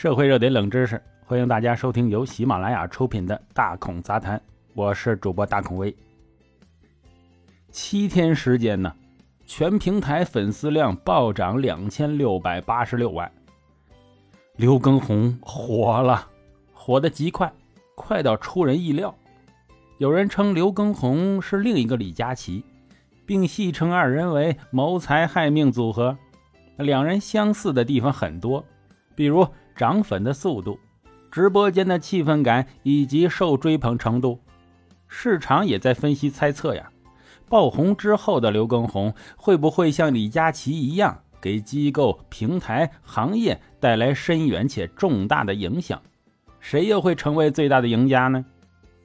社会热点冷知识，欢迎大家收听由喜马拉雅出品的《大孔杂谈》，我是主播大孔威。七天时间呢，全平台粉丝量暴涨两千六百八十六万，刘畊宏火了，火的极快，快到出人意料。有人称刘畊宏是另一个李佳琦，并戏称二人为谋财害命组合。两人相似的地方很多，比如。涨粉的速度、直播间的气氛感以及受追捧程度，市场也在分析猜测呀。爆红之后的刘畊宏会不会像李佳琦一样，给机构、平台、行业带来深远且重大的影响？谁又会成为最大的赢家呢？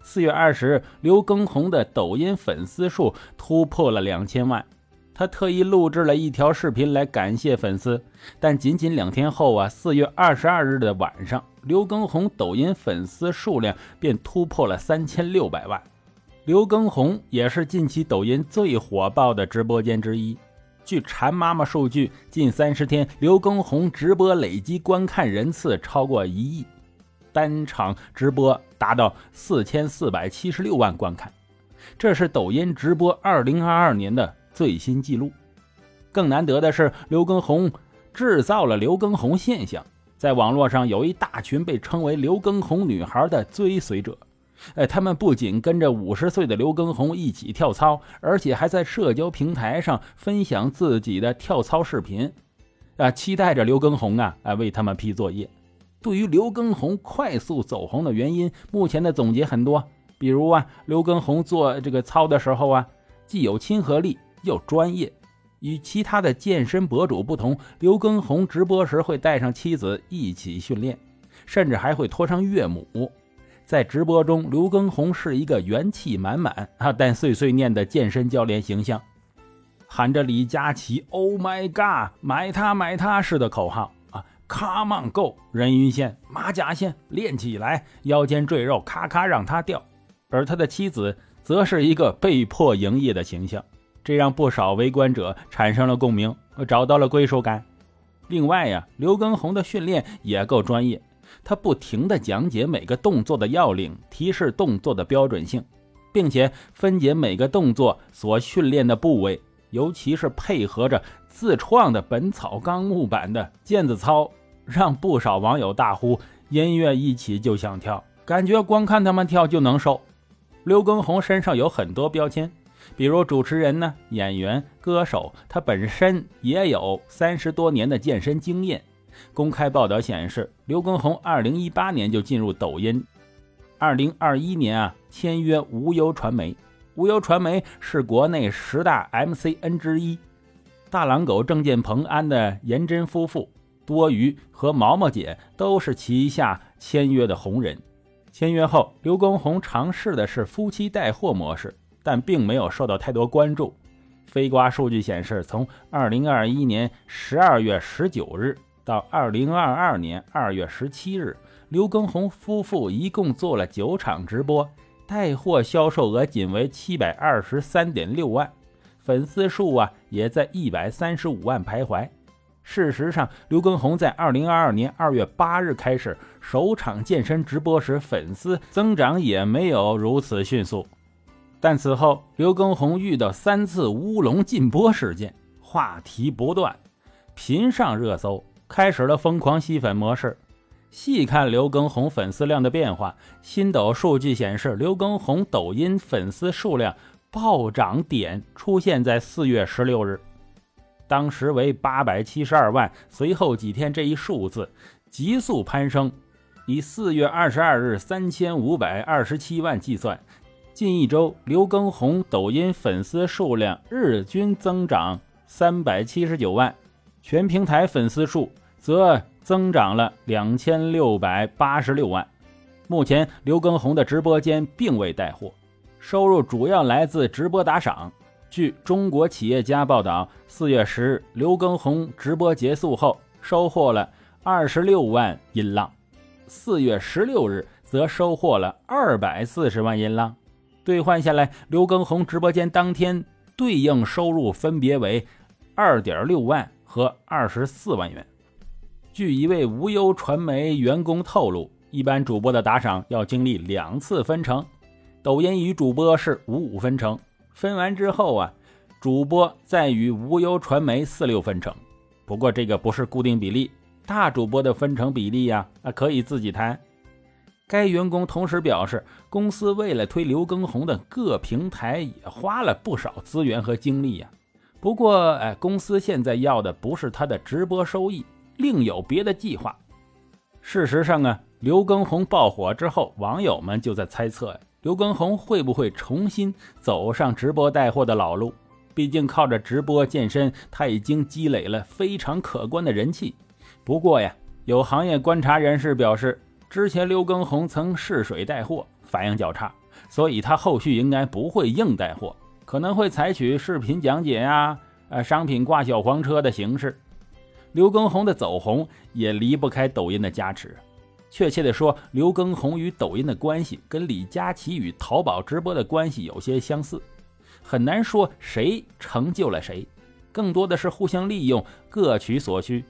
四月二十日，刘畊宏的抖音粉丝数突破了两千万。他特意录制了一条视频来感谢粉丝，但仅仅两天后啊，四月二十二日的晚上，刘畊宏抖音粉丝数量便突破了三千六百万。刘畊宏也是近期抖音最火爆的直播间之一。据馋妈妈数据，近三十天，刘畊宏直播累计观看人次超过一亿，单场直播达到四千四百七十六万观看，这是抖音直播二零二二年的。最新记录，更难得的是，刘畊宏制造了刘畊宏现象，在网络上有一大群被称为“刘畊宏女孩”的追随者。哎，他们不仅跟着五十岁的刘畊宏一起跳操，而且还在社交平台上分享自己的跳操视频，啊，期待着刘畊宏啊，啊为他们批作业。对于刘畊宏快速走红的原因，目前的总结很多，比如啊，刘畊宏做这个操的时候啊，既有亲和力。又专业，与其他的健身博主不同，刘畊宏直播时会带上妻子一起训练，甚至还会拖上岳母。在直播中，刘畊宏是一个元气满满啊，但碎碎念的健身教练形象，喊着李佳琦 “Oh my God，买它买它”式的口号啊，“Come on go，人鱼线、马甲线练起来，腰间赘肉咔咔让它掉”，而他的妻子则是一个被迫营业的形象。这让不少围观者产生了共鸣，找到了归属感。另外呀，刘畊宏的训练也够专业，他不停地讲解每个动作的要领，提示动作的标准性，并且分解每个动作所训练的部位，尤其是配合着自创的《本草纲目》版的毽子操，让不少网友大呼：“音乐一起就想跳，感觉光看他们跳就能瘦。”刘畊宏身上有很多标签。比如主持人呢，演员、歌手，他本身也有三十多年的健身经验。公开报道显示，刘畊宏二零一八年就进入抖音，二零二一年啊签约无忧传媒。无忧传媒是国内十大 MCN 之一。大狼狗郑建鹏安的颜真夫妇、多鱼和毛毛姐都是旗下签约的红人。签约后，刘畊宏尝试的是夫妻带货模式。但并没有受到太多关注。飞瓜数据显示，从2021年12月19日到2022年2月17日，刘畊宏夫妇一共做了九场直播，带货销售额仅为723.6万，粉丝数啊也在135万徘徊。事实上，刘畊宏在2022年2月8日开始首场健身直播时，粉丝增长也没有如此迅速。但此后，刘畊宏遇到三次乌龙禁播事件，话题不断，频上热搜，开始了疯狂吸粉模式。细看刘畊宏粉丝量的变化，新抖数据显示，刘畊宏抖音粉丝数量暴涨点出现在四月十六日，当时为八百七十二万，随后几天这一数字急速攀升，以四月二十二日三千五百二十七万计算。近一周，刘畊宏抖音粉丝数量日均增长三百七十九万，全平台粉丝数则增长了两千六百八十六万。目前，刘畊宏的直播间并未带货，收入主要来自直播打赏。据中国企业家报道，四月十日，刘畊宏直播结束后收获了二十六万音浪，四月十六日则收获了二百四十万音浪。兑换下来，刘畊宏直播间当天对应收入分别为二点六万和二十四万元。据一位无忧传媒员工透露，一般主播的打赏要经历两次分成，抖音与主播是五五分成，分完之后啊，主播再与无忧传媒四六分成。不过这个不是固定比例，大主播的分成比例呀，啊可以自己谈。该员工同时表示，公司为了推刘畊宏的各平台，也花了不少资源和精力呀。不过，哎，公司现在要的不是他的直播收益，另有别的计划。事实上啊，刘畊宏爆火之后，网友们就在猜测，刘畊宏会不会重新走上直播带货的老路？毕竟靠着直播健身，他已经积累了非常可观的人气。不过呀，有行业观察人士表示。之前刘畊宏曾试水带货，反应较差，所以他后续应该不会硬带货，可能会采取视频讲解呀、呃商品挂小黄车的形式。刘畊宏的走红也离不开抖音的加持。确切的说，刘畊宏与抖音的关系跟李佳琦与淘宝直播的关系有些相似，很难说谁成就了谁，更多的是互相利用，各取所需。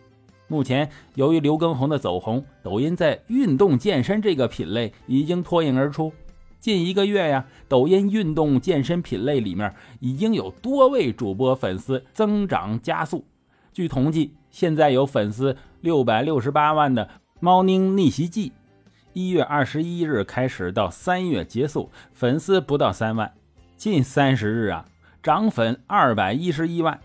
目前，由于刘畊宏的走红，抖音在运动健身这个品类已经脱颖而出。近一个月呀，抖音运动健身品类里面已经有多位主播粉丝增长加速。据统计，现在有粉丝六百六十八万的猫宁逆袭记，一月二十一日开始到三月结束，粉丝不到三万。近三十日啊，涨粉二百一十一万。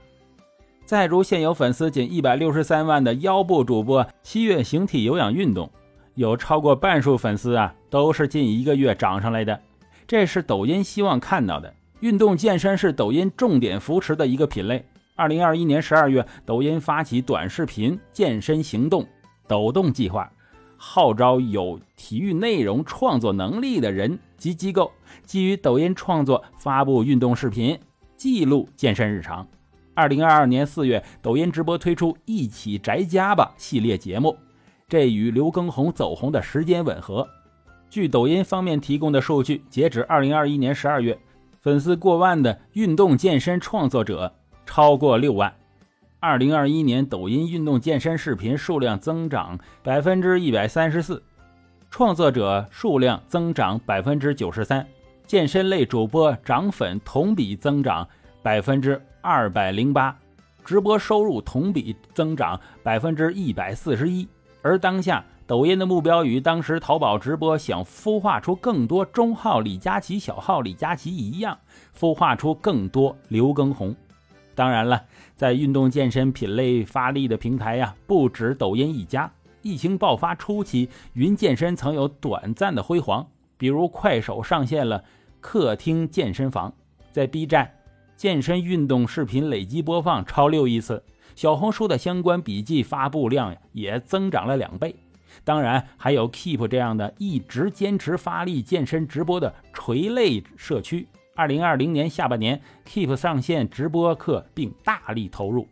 再如现有粉丝仅一百六十三万的腰部主播七月形体有氧运动，有超过半数粉丝啊都是近一个月涨上来的，这是抖音希望看到的。运动健身是抖音重点扶持的一个品类。二零二一年十二月，抖音发起短视频健身行动“抖动计划”，号召有体育内容创作能力的人及机构，基于抖音创作发布运动视频，记录健身日常。二零二二年四月，抖音直播推出“一起宅家吧”系列节目，这与刘畊宏走红的时间吻合。据抖音方面提供的数据，截止二零二一年十二月，粉丝过万的运动健身创作者超过六万。二零二一年，抖音运动健身视频数量增长百分之一百三十四，创作者数量增长百分之九十三，健身类主播涨粉同比增长百分之。二百零八，直播收入同比增长百分之一百四十一。而当下抖音的目标与当时淘宝直播想孵化出更多中号李佳琦、小号李佳琦一样，孵化出更多刘畊宏。当然了，在运动健身品类发力的平台呀，不止抖音一家。疫情爆发初期，云健身曾有短暂的辉煌，比如快手上线了客厅健身房，在 B 站。健身运动视频累计播放超六亿次，小红书的相关笔记发布量也增长了两倍。当然，还有 Keep 这样的一直坚持发力健身直播的垂类社区。二零二零年下半年，Keep 上线直播课，并大力投入，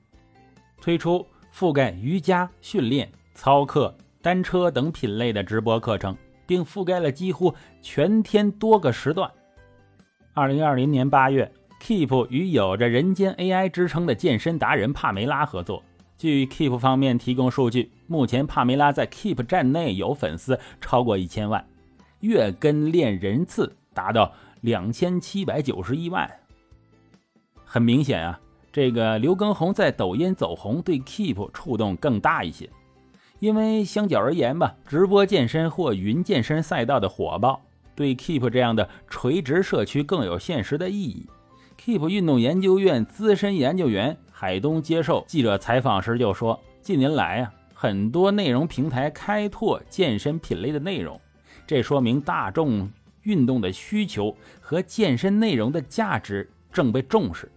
推出覆盖瑜伽训练、操课、单车等品类的直播课程，并覆盖了几乎全天多个时段。二零二零年八月。Keep 与有着“人间 AI” 之称的健身达人帕梅拉合作。据 Keep 方面提供数据，目前帕梅拉在 Keep 站内有粉丝超过一千万，月跟练人次达到两千七百九十一万。很明显啊，这个刘畊宏在抖音走红对 Keep 触动更大一些，因为相较而言吧，直播健身或云健身赛道的火爆，对 Keep 这样的垂直社区更有现实的意义。Keep 运动研究院资深研究员海东接受记者采访时就说：“近年来啊，很多内容平台开拓健身品类的内容，这说明大众运动的需求和健身内容的价值正被重视。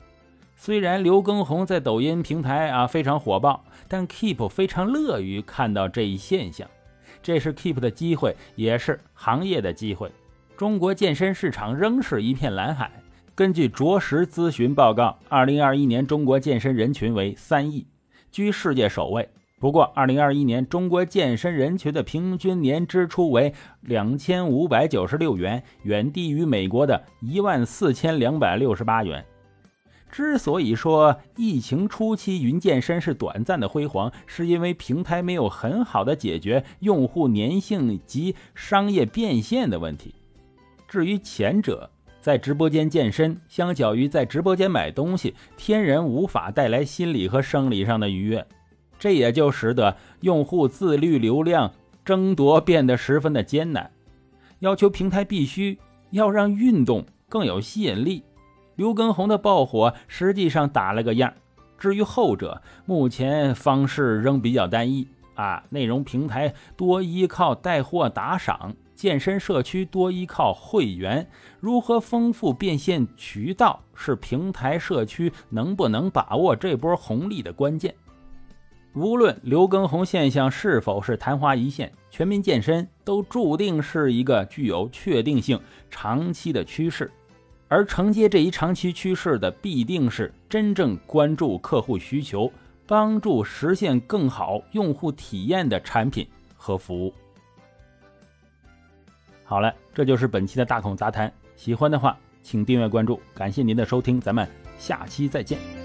虽然刘畊宏在抖音平台啊非常火爆，但 Keep 非常乐于看到这一现象，这是 Keep 的机会，也是行业的机会。中国健身市场仍是一片蓝海。”根据着实咨询报告，二零二一年中国健身人群为三亿，居世界首位。不过，二零二一年中国健身人群的平均年支出为两千五百九十六元，远低于美国的一万四千两百六十八元。之所以说疫情初期云健身是短暂的辉煌，是因为平台没有很好的解决用户粘性及商业变现的问题。至于前者，在直播间健身，相较于在直播间买东西，天然无法带来心理和生理上的愉悦，这也就使得用户自律、流量争夺变得十分的艰难。要求平台必须要让运动更有吸引力。刘畊宏的爆火实际上打了个样，至于后者，目前方式仍比较单一啊。内容平台多依靠带货打赏，健身社区多依靠会员。如何丰富变现渠道，是平台社区能不能把握这波红利的关键。无论刘畊宏现象是否是昙花一现，全民健身都注定是一个具有确定性、长期的趋势。而承接这一长期趋势的，必定是真正关注客户需求、帮助实现更好用户体验的产品和服务。好了，这就是本期的大孔杂谈。喜欢的话，请订阅关注。感谢您的收听，咱们下期再见。